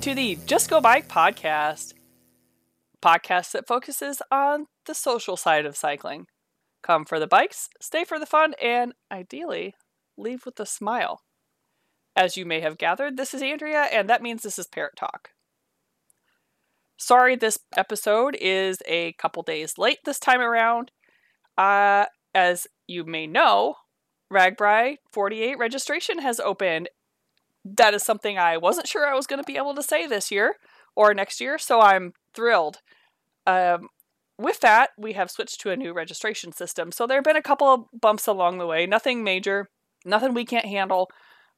listening to the Just Go Bike podcast, podcast that focuses on the social side of cycling. Come for the bikes, stay for the fun, and ideally, leave with a smile. As you may have gathered, this is Andrea, and that means this is Parrot Talk. Sorry, this episode is a couple days late this time around. Uh, as you may know, RAGBRAI 48 registration has opened. That is something I wasn't sure I was going to be able to say this year or next year, so I'm thrilled. Um, with that, we have switched to a new registration system. So there have been a couple of bumps along the way, nothing major, nothing we can't handle,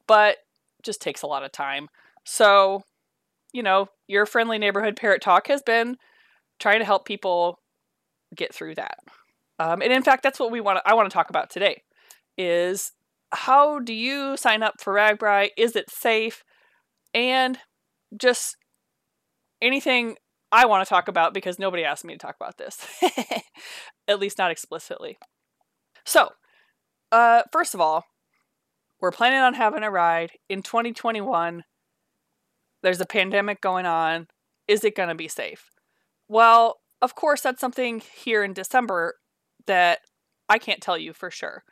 but just takes a lot of time. So, you know, your friendly neighborhood parrot talk has been trying to help people get through that. Um, and in fact, that's what we want. I want to talk about today. Is how do you sign up for RAGBRAI? Is it safe? And just anything I want to talk about because nobody asked me to talk about this, at least not explicitly. So, uh, first of all, we're planning on having a ride in 2021. There's a pandemic going on. Is it going to be safe? Well, of course, that's something here in December that I can't tell you for sure.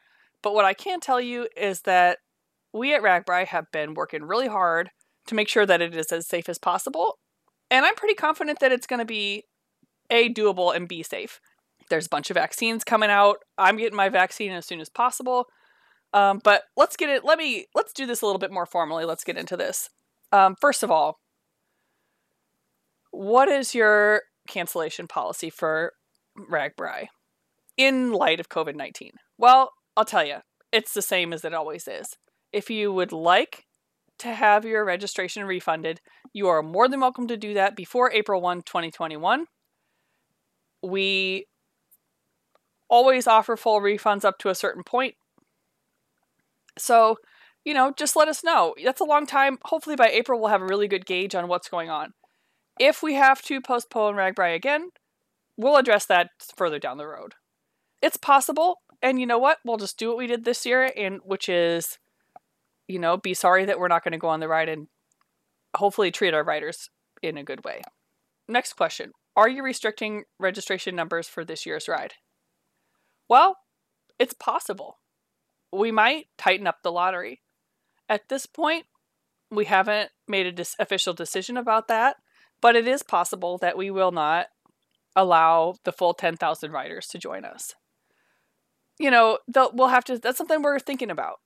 But what I can tell you is that we at RAGBRAI have been working really hard to make sure that it is as safe as possible. And I'm pretty confident that it's going to be A, doable, and B, safe. There's a bunch of vaccines coming out. I'm getting my vaccine as soon as possible. Um, but let's get it. Let me let's do this a little bit more formally. Let's get into this. Um, first of all, what is your cancellation policy for RAGBRAI in light of COVID 19? Well, I'll tell you, it's the same as it always is. If you would like to have your registration refunded, you are more than welcome to do that before April 1, 2021. We always offer full refunds up to a certain point. So, you know, just let us know. That's a long time. Hopefully by April we'll have a really good gauge on what's going on. If we have to postpone RAGBRAI again, we'll address that further down the road. It's possible, and you know what? We'll just do what we did this year, and which is, you know, be sorry that we're not going to go on the ride and hopefully treat our riders in a good way. Next question Are you restricting registration numbers for this year's ride? Well, it's possible. We might tighten up the lottery. At this point, we haven't made an dis- official decision about that, but it is possible that we will not allow the full 10,000 riders to join us you know, we'll have to, that's something we're thinking about.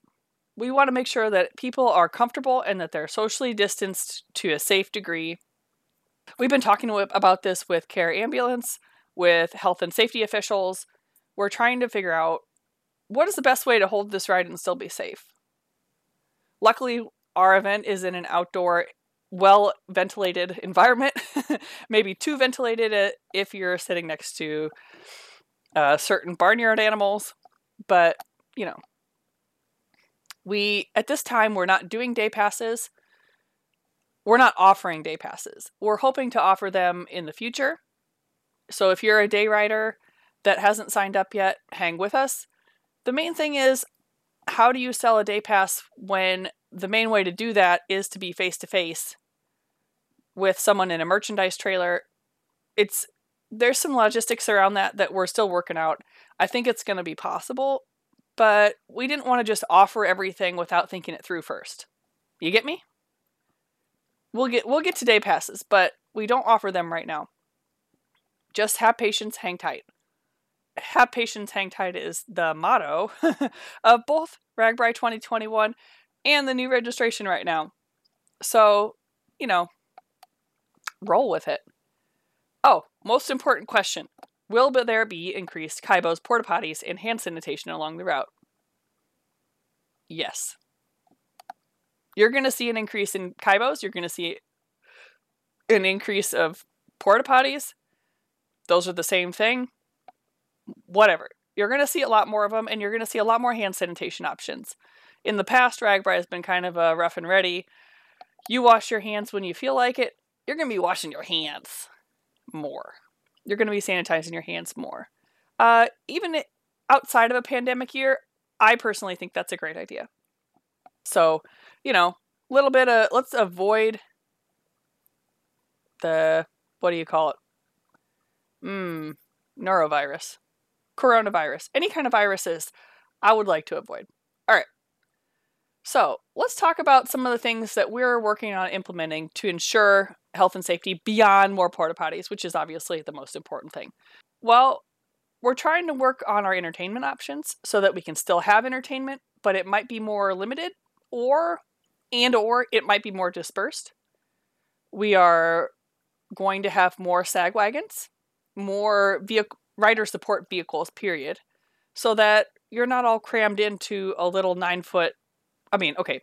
We want to make sure that people are comfortable and that they're socially distanced to a safe degree. We've been talking about this with Care Ambulance, with health and safety officials. We're trying to figure out what is the best way to hold this ride and still be safe. Luckily, our event is in an outdoor, well ventilated environment, maybe too ventilated uh, if you're sitting next to uh, certain barnyard animals but you know we at this time we're not doing day passes. We're not offering day passes. We're hoping to offer them in the future. So if you're a day rider that hasn't signed up yet hang with us. The main thing is how do you sell a day pass when the main way to do that is to be face to face with someone in a merchandise trailer? It's there's some logistics around that that we're still working out. I think it's going to be possible, but we didn't want to just offer everything without thinking it through first. You get me? We'll get we'll get to day passes, but we don't offer them right now. Just have patience, hang tight. Have patience, hang tight is the motto of both RAGBRAI 2021 and the new registration right now. So, you know, roll with it. Oh, most important question. Will there be increased Kybos porta potties and hand sanitation along the route? Yes. You're going to see an increase in Kybos. You're going to see an increase of porta potties. Those are the same thing. Whatever. You're going to see a lot more of them, and you're going to see a lot more hand sanitation options. In the past, RAGBRAI has been kind of a rough and ready. You wash your hands when you feel like it. You're going to be washing your hands more. You're going to be sanitizing your hands more. Uh, even outside of a pandemic year, I personally think that's a great idea. So, you know, a little bit of let's avoid the what do you call it? Hmm, norovirus, coronavirus, any kind of viruses, I would like to avoid. All right. So let's talk about some of the things that we're working on implementing to ensure health and safety beyond more porta potties, which is obviously the most important thing. Well, we're trying to work on our entertainment options so that we can still have entertainment, but it might be more limited or and or it might be more dispersed. We are going to have more sag wagons, more vehicle rider support vehicles, period, so that you're not all crammed into a little nine foot. I mean, okay,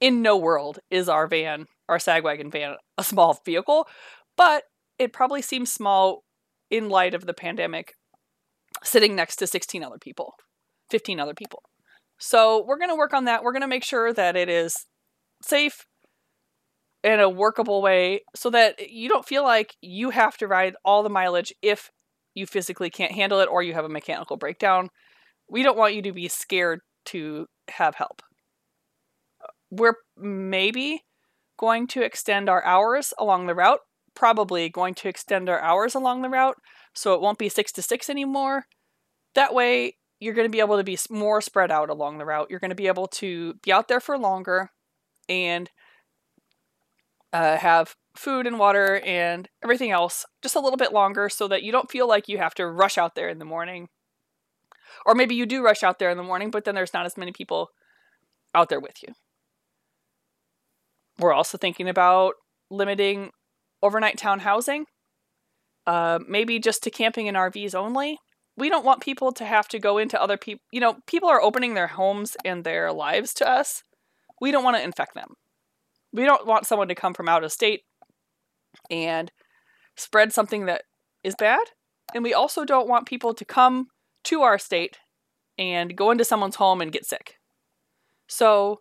in no world is our van, our sag wagon van, a small vehicle, but it probably seems small in light of the pandemic sitting next to 16 other people, 15 other people. So we're going to work on that. We're going to make sure that it is safe in a workable way so that you don't feel like you have to ride all the mileage if you physically can't handle it or you have a mechanical breakdown. We don't want you to be scared to have help. We're maybe going to extend our hours along the route, probably going to extend our hours along the route so it won't be 6 to 6 anymore. That way, you're going to be able to be more spread out along the route. You're going to be able to be out there for longer and uh, have food and water and everything else just a little bit longer so that you don't feel like you have to rush out there in the morning. Or maybe you do rush out there in the morning, but then there's not as many people out there with you. We're also thinking about limiting overnight town housing, uh, maybe just to camping and RVs only. We don't want people to have to go into other people. You know, people are opening their homes and their lives to us. We don't want to infect them. We don't want someone to come from out of state and spread something that is bad. And we also don't want people to come to our state and go into someone's home and get sick. So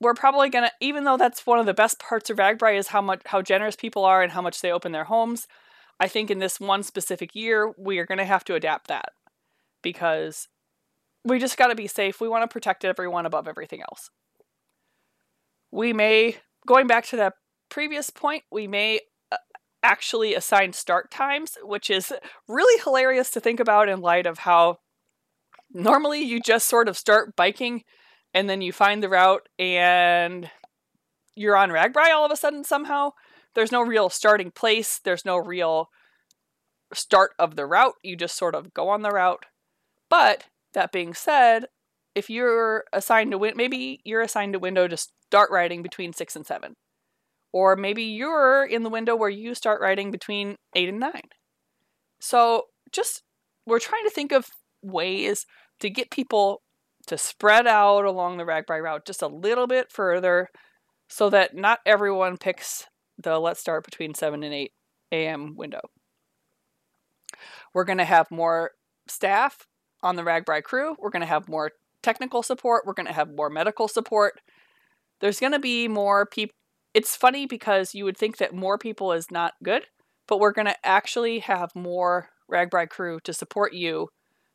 we're probably gonna, even though that's one of the best parts of RAGBRAI is how much how generous people are and how much they open their homes. I think in this one specific year we are gonna have to adapt that because we just got to be safe. We want to protect everyone above everything else. We may, going back to that previous point, we may uh, actually assign start times, which is really hilarious to think about in light of how normally you just sort of start biking and then you find the route and you're on RAGBRAI all of a sudden somehow. There's no real starting place, there's no real start of the route. You just sort of go on the route. But that being said, if you're assigned to win, maybe you're assigned a window to start riding between six and seven. Or maybe you're in the window where you start riding between eight and nine. So just we're trying to think of ways to get people to spread out along the RAGBRAI route just a little bit further so that not everyone picks the let's start between 7 and 8 a.m. window. We're going to have more staff on the RAGBRAI crew. We're going to have more technical support. We're going to have more medical support. There's going to be more people it's funny because you would think that more people is not good, but we're going to actually have more RAGBRAI crew to support you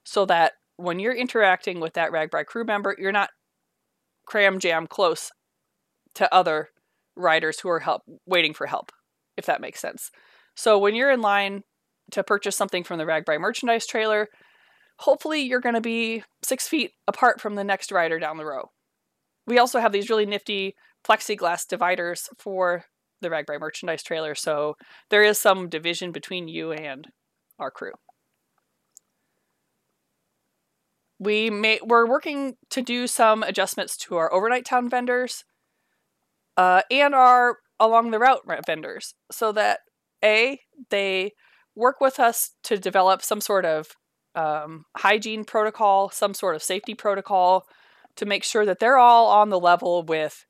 so that when you're interacting with that RAGBRAI crew member, you're not cram jam close to other riders who are help waiting for help, if that makes sense. So when you're in line to purchase something from the RAGBRAI merchandise trailer, hopefully you're going to be six feet apart from the next rider down the row. We also have these really nifty plexiglass dividers for the RAGBRAI merchandise trailer, so there is some division between you and our crew. We may we're working to do some adjustments to our overnight town vendors uh, and our along the route vendors so that a they work with us to develop some sort of um, hygiene protocol, some sort of safety protocol to make sure that they're all on the level with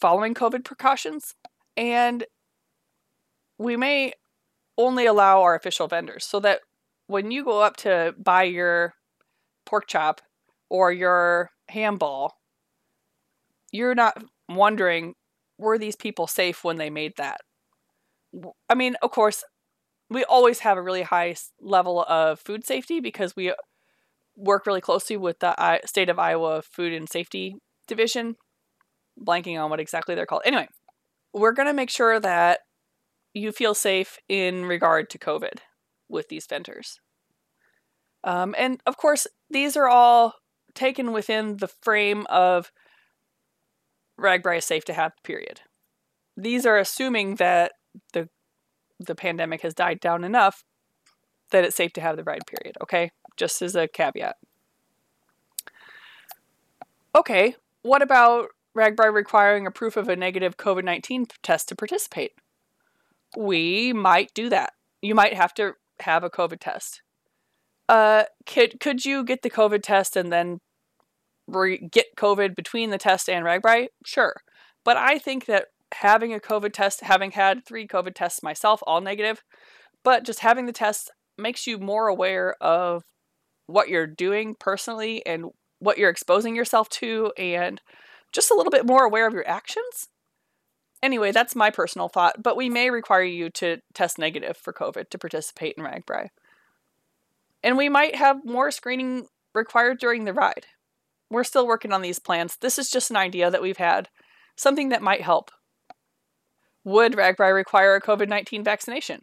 following COVID precautions. And we may only allow our official vendors so that when you go up to buy your pork chop or your ham ball, you're not wondering were these people safe when they made that? I mean, of course, we always have a really high level of food safety because we uh, work really closely with the state of Iowa Food and Safety Division blanking on what exactly they're called. Anyway, we're going to make sure that you feel safe in regard to COVID with these vendors. Um, and of course, these are all taken within the frame of RAGBRAI is safe to have, period. These are assuming that the the pandemic has died down enough that it's safe to have the ride period, okay? Just as a caveat. Okay, what about RAGBRAI requiring a proof of a negative COVID 19 test to participate? We might do that. You might have to have a COVID test. Uh, could, could you get the COVID test and then re- get COVID between the test and RAGBRAI? Sure. But I think that having a COVID test, having had three COVID tests myself, all negative, but just having the test makes you more aware of what you're doing personally and what you're exposing yourself to and just a little bit more aware of your actions. Anyway, that's my personal thought, but we may require you to test negative for COVID to participate in RAGBRAI. And we might have more screening required during the ride. We're still working on these plans. This is just an idea that we've had, something that might help. Would RAGBRAI require a COVID 19 vaccination?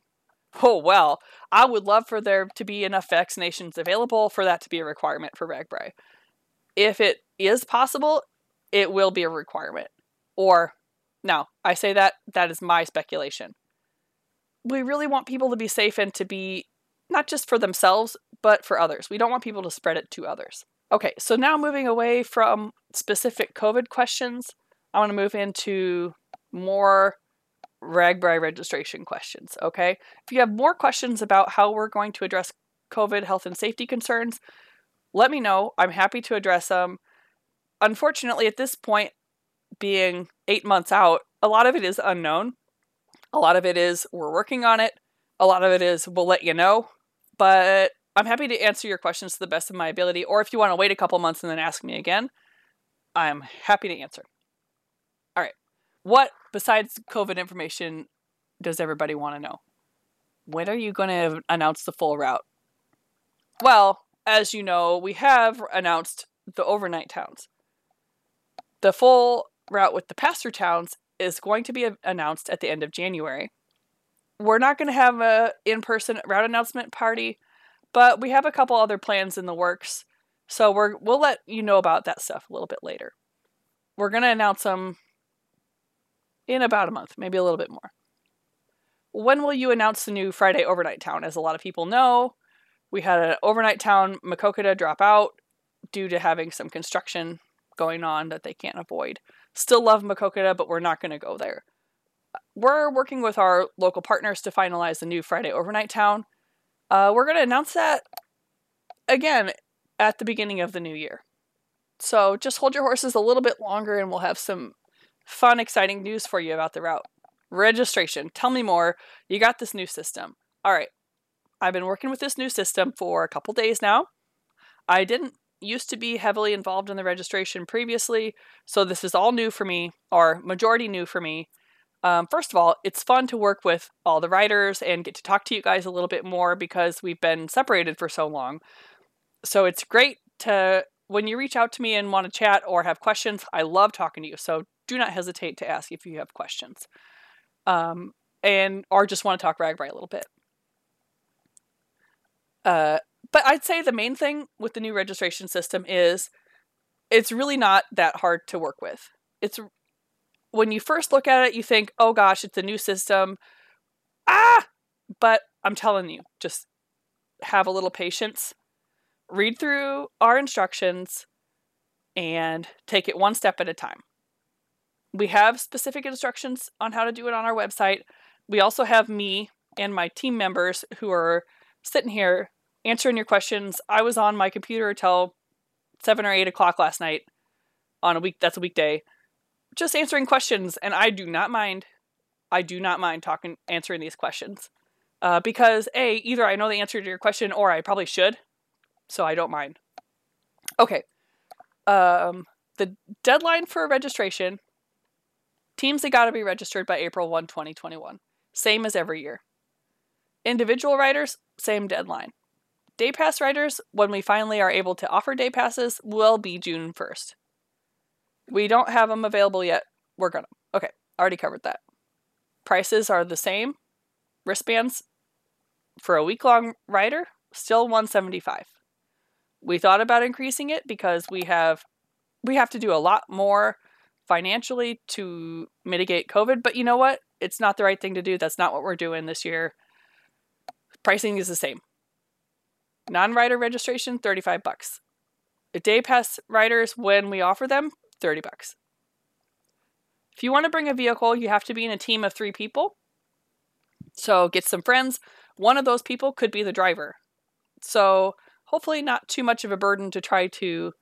Oh, well, I would love for there to be enough vaccinations available for that to be a requirement for RAGBRAI. If it is possible, it will be a requirement. Or, no, I say that, that is my speculation. We really want people to be safe and to be not just for themselves, but for others. We don't want people to spread it to others. Okay, so now moving away from specific COVID questions, I want to move into more RAGBRAI registration questions, okay? If you have more questions about how we're going to address COVID health and safety concerns, let me know. I'm happy to address them. Unfortunately, at this point, being eight months out, a lot of it is unknown. A lot of it is we're working on it. A lot of it is we'll let you know. But I'm happy to answer your questions to the best of my ability. Or if you want to wait a couple months and then ask me again, I'm happy to answer. All right. What, besides COVID information, does everybody want to know? When are you going to announce the full route? Well, as you know, we have announced the overnight towns. The full route with the through towns is going to be announced at the end of January. We're not going to have a in-person route announcement party, but we have a couple other plans in the works. So we're we'll let you know about that stuff a little bit later. We're going to announce them in about a month, maybe a little bit more. When will you announce the new Friday overnight town? As a lot of people know, we had an overnight town Maquoketa drop out due to having some construction going on that they can't avoid. Still love Maquoketa, but we're not going to go there. We're working with our local partners to finalize the new Friday overnight town. Uh, we're going to announce that again at the beginning of the new year. So just hold your horses a little bit longer and we'll have some fun, exciting news for you about the route. Registration. Tell me more. You got this new system. All right. I've been working with this new system for a couple days now. I didn't used to be heavily involved in the registration previously, so this is all new for me, or majority new for me. Um, first of all, it's fun to work with all the riders and get to talk to you guys a little bit more because we've been separated for so long. So it's great to, when you reach out to me and want to chat or have questions, I love talking to you. So do not hesitate to ask if you have questions. Um, and or just want to talk RAGBRAI a little bit. Uh, but I'd say the main thing with the new registration system is it's really not that hard to work with. It's when you first look at it, you think, oh gosh, it's a new system. Ah! But I'm telling you, just have a little patience, read through our instructions, and take it one step at a time. We have specific instructions on how to do it on our website. We also have me and my team members who are sitting here answering your questions. I was on my computer till seven or eight o'clock last night on a week that's a weekday, just answering questions, and I do not mind. I do not mind talking answering these questions. Uh, because A, either I know the answer to your question or I probably should. So I don't mind. Okay. Um, the deadline for registration teams that got to be registered by April 1, 2021. Same as every year. Individual riders, same deadline. Day pass riders, when we finally are able to offer day passes, will be June 1st. We don't have them available yet. We're gonna. Okay, already covered that. Prices are the same wristbands for a week long rider, still 175. We thought about increasing it because we have we have to do a lot more financially to mitigate COVID, but you know what? It's not the right thing to do. That's not what we're doing this year. Pricing is the same. Non-rider registration 35 bucks. Day pass riders when we offer them 30 bucks. If you want to bring a vehicle, you have to be in a team of 3 people. So get some friends. One of those people could be the driver. So hopefully not too much of a burden to try to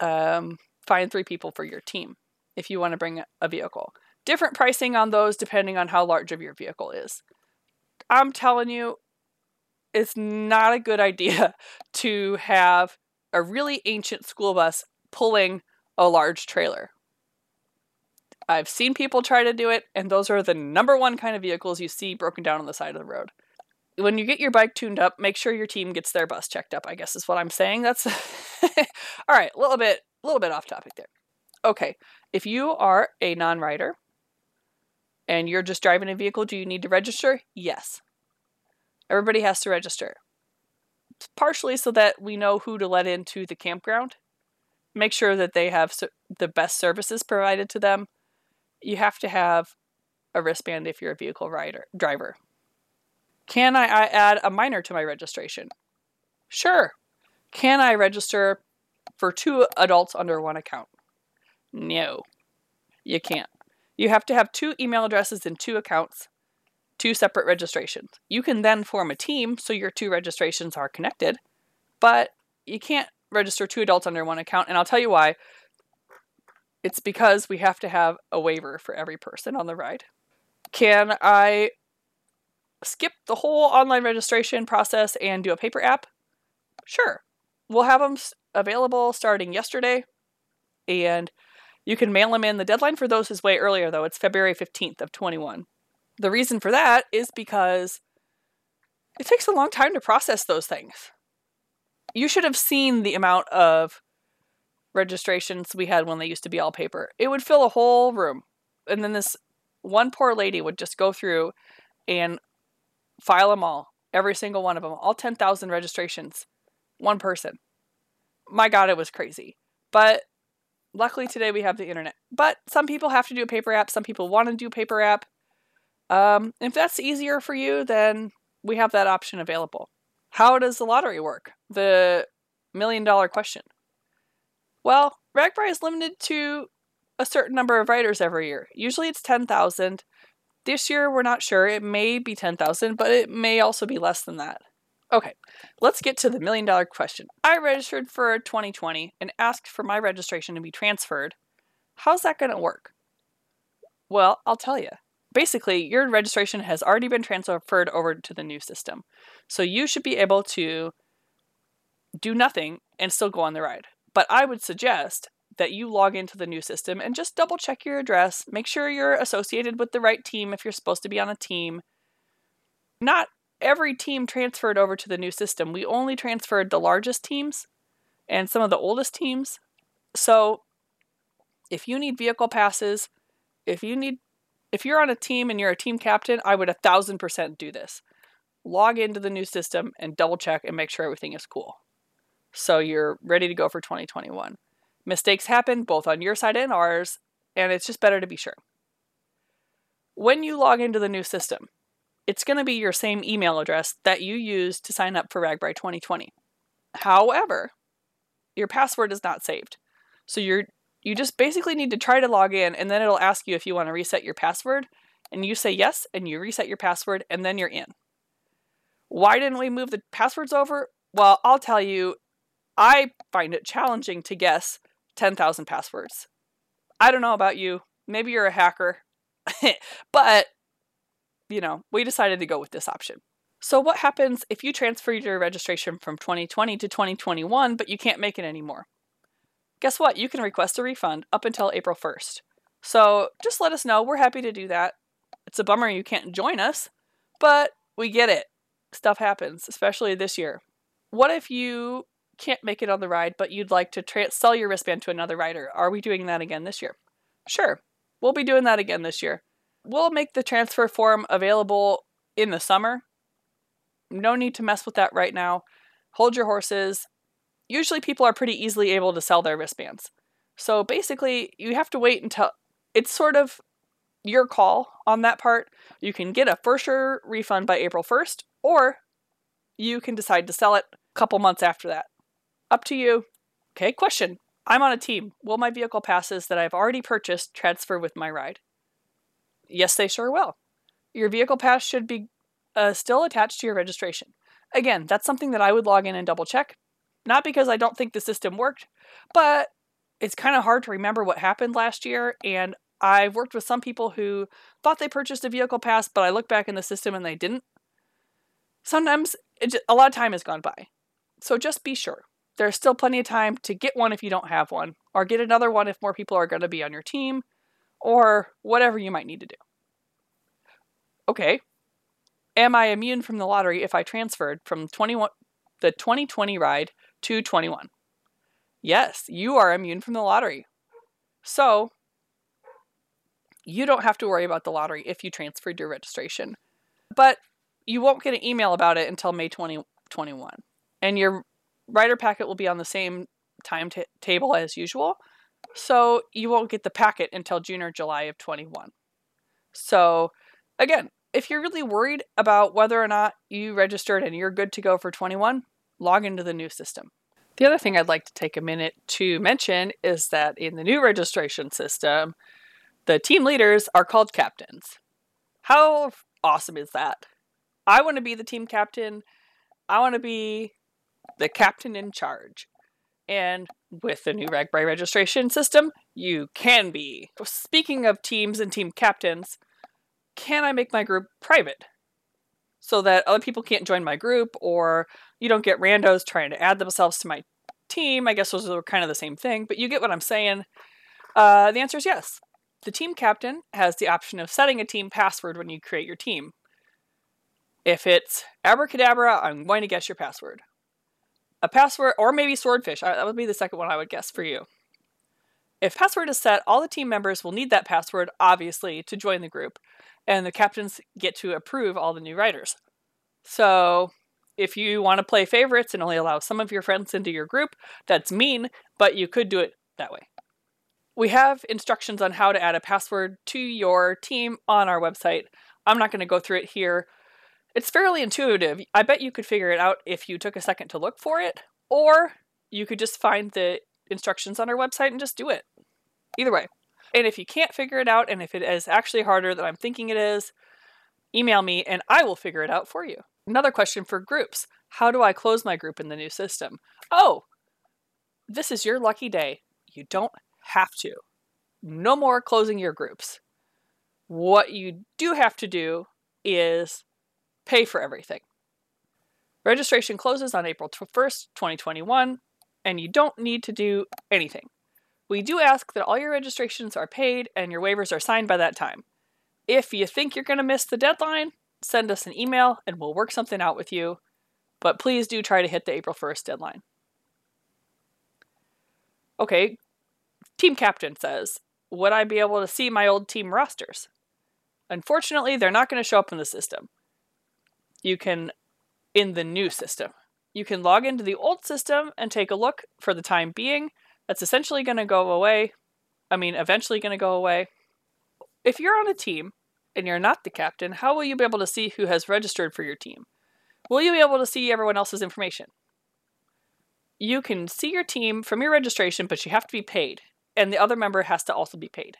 um, find three people for your team if you want to bring a vehicle. Different pricing on those depending on how large of your vehicle is. I'm telling you, it's not a good idea to have a really ancient school bus pulling a large trailer. I've seen people try to do it, and those are the number one kind of vehicles you see broken down on the side of the road. When you get your bike tuned up, make sure your team gets their bus checked up, I guess is what I'm saying. That's all right, a little bit a little bit off topic there. Okay, if you are a non-rider and you're just driving a vehicle, do you need to register? Yes. Everybody has to register. Partially so that we know who to let into the campground. Make sure that they have the best services provided to them. You have to have a wristband if you're a vehicle rider driver. Can I add a minor to my registration? Sure. Can I register for two adults under one account? No, you can't. You have to have two email addresses and two accounts, two separate registrations. You can then form a team so your two registrations are connected, but you can't register two adults under one account, and I'll tell you why. It's because we have to have a waiver for every person on the ride. Can I skip the whole online registration process and do a paper app? Sure. We'll have them available starting yesterday, and you can mail them in. The deadline for those is way earlier, though. It's February 15th of 21. The reason for that is because it takes a long time to process those things. You should have seen the amount of registrations we had when they used to be all paper. It would fill a whole room. And then this one poor lady would just go through and file them all, every single one of them, all 10,000 registrations, one person my God, it was crazy. But luckily today we have the internet. But some people have to do a paper app. Some people want to do paper app. Um, if that's easier for you, then we have that option available. How does the lottery work? The million dollar question. Well, RAGBRAI is limited to a certain number of riders every year. Usually it's 10,000. This year we're not sure. It may be 10,000, but it may also be less than that. Okay, let's get to the million dollar question. I registered for 2020 and asked for my registration to be transferred. How's that going to work? Well, I'll tell you. Basically, your registration has already been transferred over to the new system. So you should be able to do nothing and still go on the ride. But I would suggest that you log into the new system and just double check your address, make sure you're associated with the right team if you're supposed to be on a team. Not every team transferred over to the new system. We only transferred the largest teams and some of the oldest teams. So if you need vehicle passes, if you need if you're on a team and you're a team captain, I would a thousand percent do this. Log into the new system and double check and make sure everything is cool. So you're ready to go for 2021. Mistakes happen both on your side and ours, and it's just better to be sure. When you log into the new system, it's going to be your same email address that you used to sign up for RAGBRAI 2020. However, your password is not saved. So you're you just basically need to try to log in and then it'll ask you if you want to reset your password and you say yes and you reset your password and then you're in. Why didn't we move the passwords over? Well, I'll tell you, I find it challenging to guess 10,000 passwords. I don't know about you. Maybe you're a hacker. but you know, we decided to go with this option. So, what happens if you transfer your registration from 2020 to 2021, but you can't make it anymore? Guess what? You can request a refund up until April 1st. So, just let us know. We're happy to do that. It's a bummer you can't join us, but we get it. Stuff happens, especially this year. What if you can't make it on the ride, but you'd like to tra- sell your wristband to another rider? Are we doing that again this year? Sure, we'll be doing that again this year we'll make the transfer form available in the summer. No need to mess with that right now. Hold your horses. Usually, people are pretty easily able to sell their wristbands. So basically, you have to wait until it's sort of your call on that part. You can get a for sure refund by April 1st, or you can decide to sell it a couple months after that. Up to you. Okay, question. I'm on a team. Will my vehicle passes that I've already purchased transfer with my ride? Yes, they sure will. Your vehicle pass should be uh, still attached to your registration. Again, that's something that I would log in and double check. Not because I don't think the system worked, but it's kind of hard to remember what happened last year. And I've worked with some people who thought they purchased a vehicle pass, but I look back in the system and they didn't. Sometimes just, a lot of time has gone by. So just be sure. There's still plenty of time to get one if you don't have one, or get another one if more people are going to be on your team, or whatever you might need to do. Okay. Am I immune from the lottery if I transferred from 21 the 2020 ride to 21? Yes, you are immune from the lottery. So, you don't have to worry about the lottery if you transferred your registration. But you won't get an email about it until May 2021. and your rider packet will be on the same timetable as usual. So you won't get the packet until June or July of 21. So again, if you're really worried about whether or not you registered and you're good to go for 21, log into the new system. The other thing I'd like to take a minute to mention is that in the new registration system, the team leaders are called captains. How awesome is that? I want to be the team captain. I want to be the captain in charge. And with the new RAGBRAI registration system, you can be. Speaking of teams and team captains, can I make my group private? So that other people can't join my group, or you don't get randos trying to add themselves to my team. I guess those are kind of the same thing, but you get what I'm saying. Uh, the answer is yes. The team captain has the option of setting a team password when you create your team. If it's abracadabra, I'm going to guess your password. A password, or maybe swordfish. That would be the second one I would guess for you. If password is set, all the team members will need that password, obviously, to join the group, and the captains get to approve all the new riders. So, if you want to play favorites and only allow some of your friends into your group, that's mean, but you could do it that way. We have instructions on how to add a password to your team on our website. I'm not going to go through it here. It's fairly intuitive. I bet you could figure it out if you took a second to look for it, or you could just find the instructions on our website and just do it. Either way. And if you can't figure it out, and if it is actually harder than I'm thinking it is, email me and I will figure it out for you. Another question for groups How do I close my group in the new system? Oh, this is your lucky day. You don't have to. No more closing your groups. What you do have to do is pay for everything. Registration closes on April 1st, 2021, and you don't need to do anything. We do ask that all your registrations are paid and your waivers are signed by that time. If you think you're going to miss the deadline, send us an email and we'll work something out with you. But please do try to hit the April 1st deadline. Okay, team captain says, Would I be able to see my old team rosters? Unfortunately, they're not going to show up in the system you can, in the new system, you can log into the old system and take a look for the time being. That's essentially going to go away. I mean, eventually going to go away. If you're on a team and you're not the captain, how will you be able to see who has registered for your team? Will you be able to see everyone else's information? You can see your team from your registration, but you have to be paid, and the other member has to also be paid.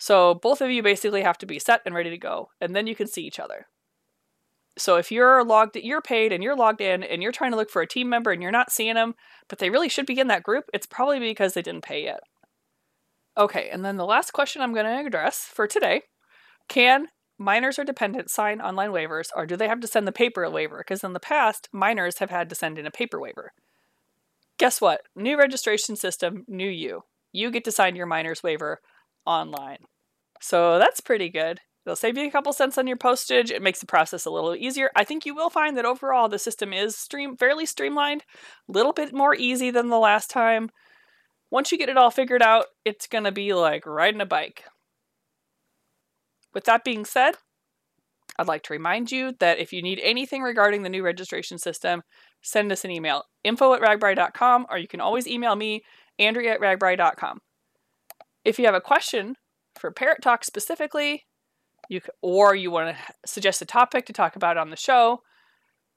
So both of you basically have to be set and ready to go, and then you can see each other. So if you're logged, you're paid and you're logged in and you're trying to look for a team member and you're not seeing them, but they really should be in that group, it's probably because they didn't pay yet. Okay, and then the last question I'm going to address for today can minors or dependents sign online waivers or do they have to send the paper waiver? Because in the past, minors have had to send in a paper waiver. Guess what? New registration system, new you. You get to sign your minors waiver online. So that's pretty good. It'll save you a couple cents on your postage. It makes the process a little easier. I think you will find that overall the system is stream fairly streamlined, a little bit more easy than the last time. Once you get it all figured out, it's going to be like riding a bike. With that being said, I'd like to remind you that if you need anything regarding the new registration system, send us an email info at ragbrai.com or you can always email me, Andrea at ragbrai.com. If you have a question for Parrot Talk specifically, you or you want to suggest a topic to talk about on the show,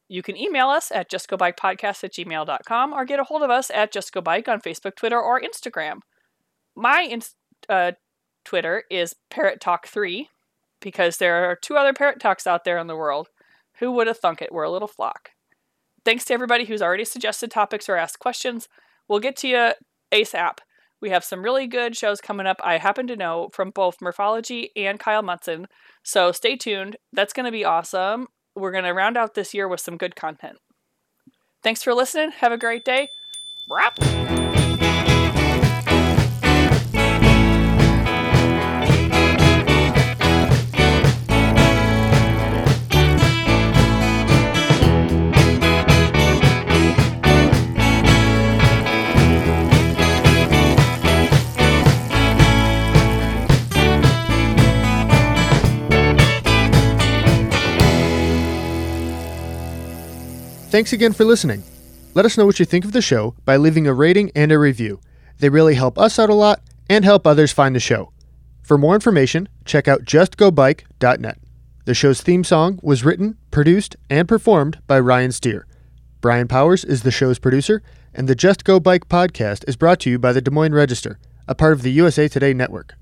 you can email us at justgobikepodcast at gmail.com or get a hold of us at justgobike on Facebook, Twitter, or Instagram. My uh, Twitter is Parrot Talk 3 because there are two other Parrot Talks out there in the world. Who would have thunk it? We're a little flock. Thanks to everybody who's already suggested topics or asked questions. We'll get to you ASAP. We have some really good shows coming up, I happen to know, from both Morphology and Kyle Munson. So stay tuned. That's going to be awesome. We're going to round out this year with some good content. Thanks for listening. Have a great day. Wrap. Thanks again for listening. Let us know what you think of the show by leaving a rating and a review. They really help us out a lot and help others find the show. For more information, check out justgobike.net. The show's theme song was written, produced, and performed by Ryan Steer. Brian Powers is the show's producer, and the Just Go Bike podcast is brought to you by the Des Moines Register, a part of the USA Today network.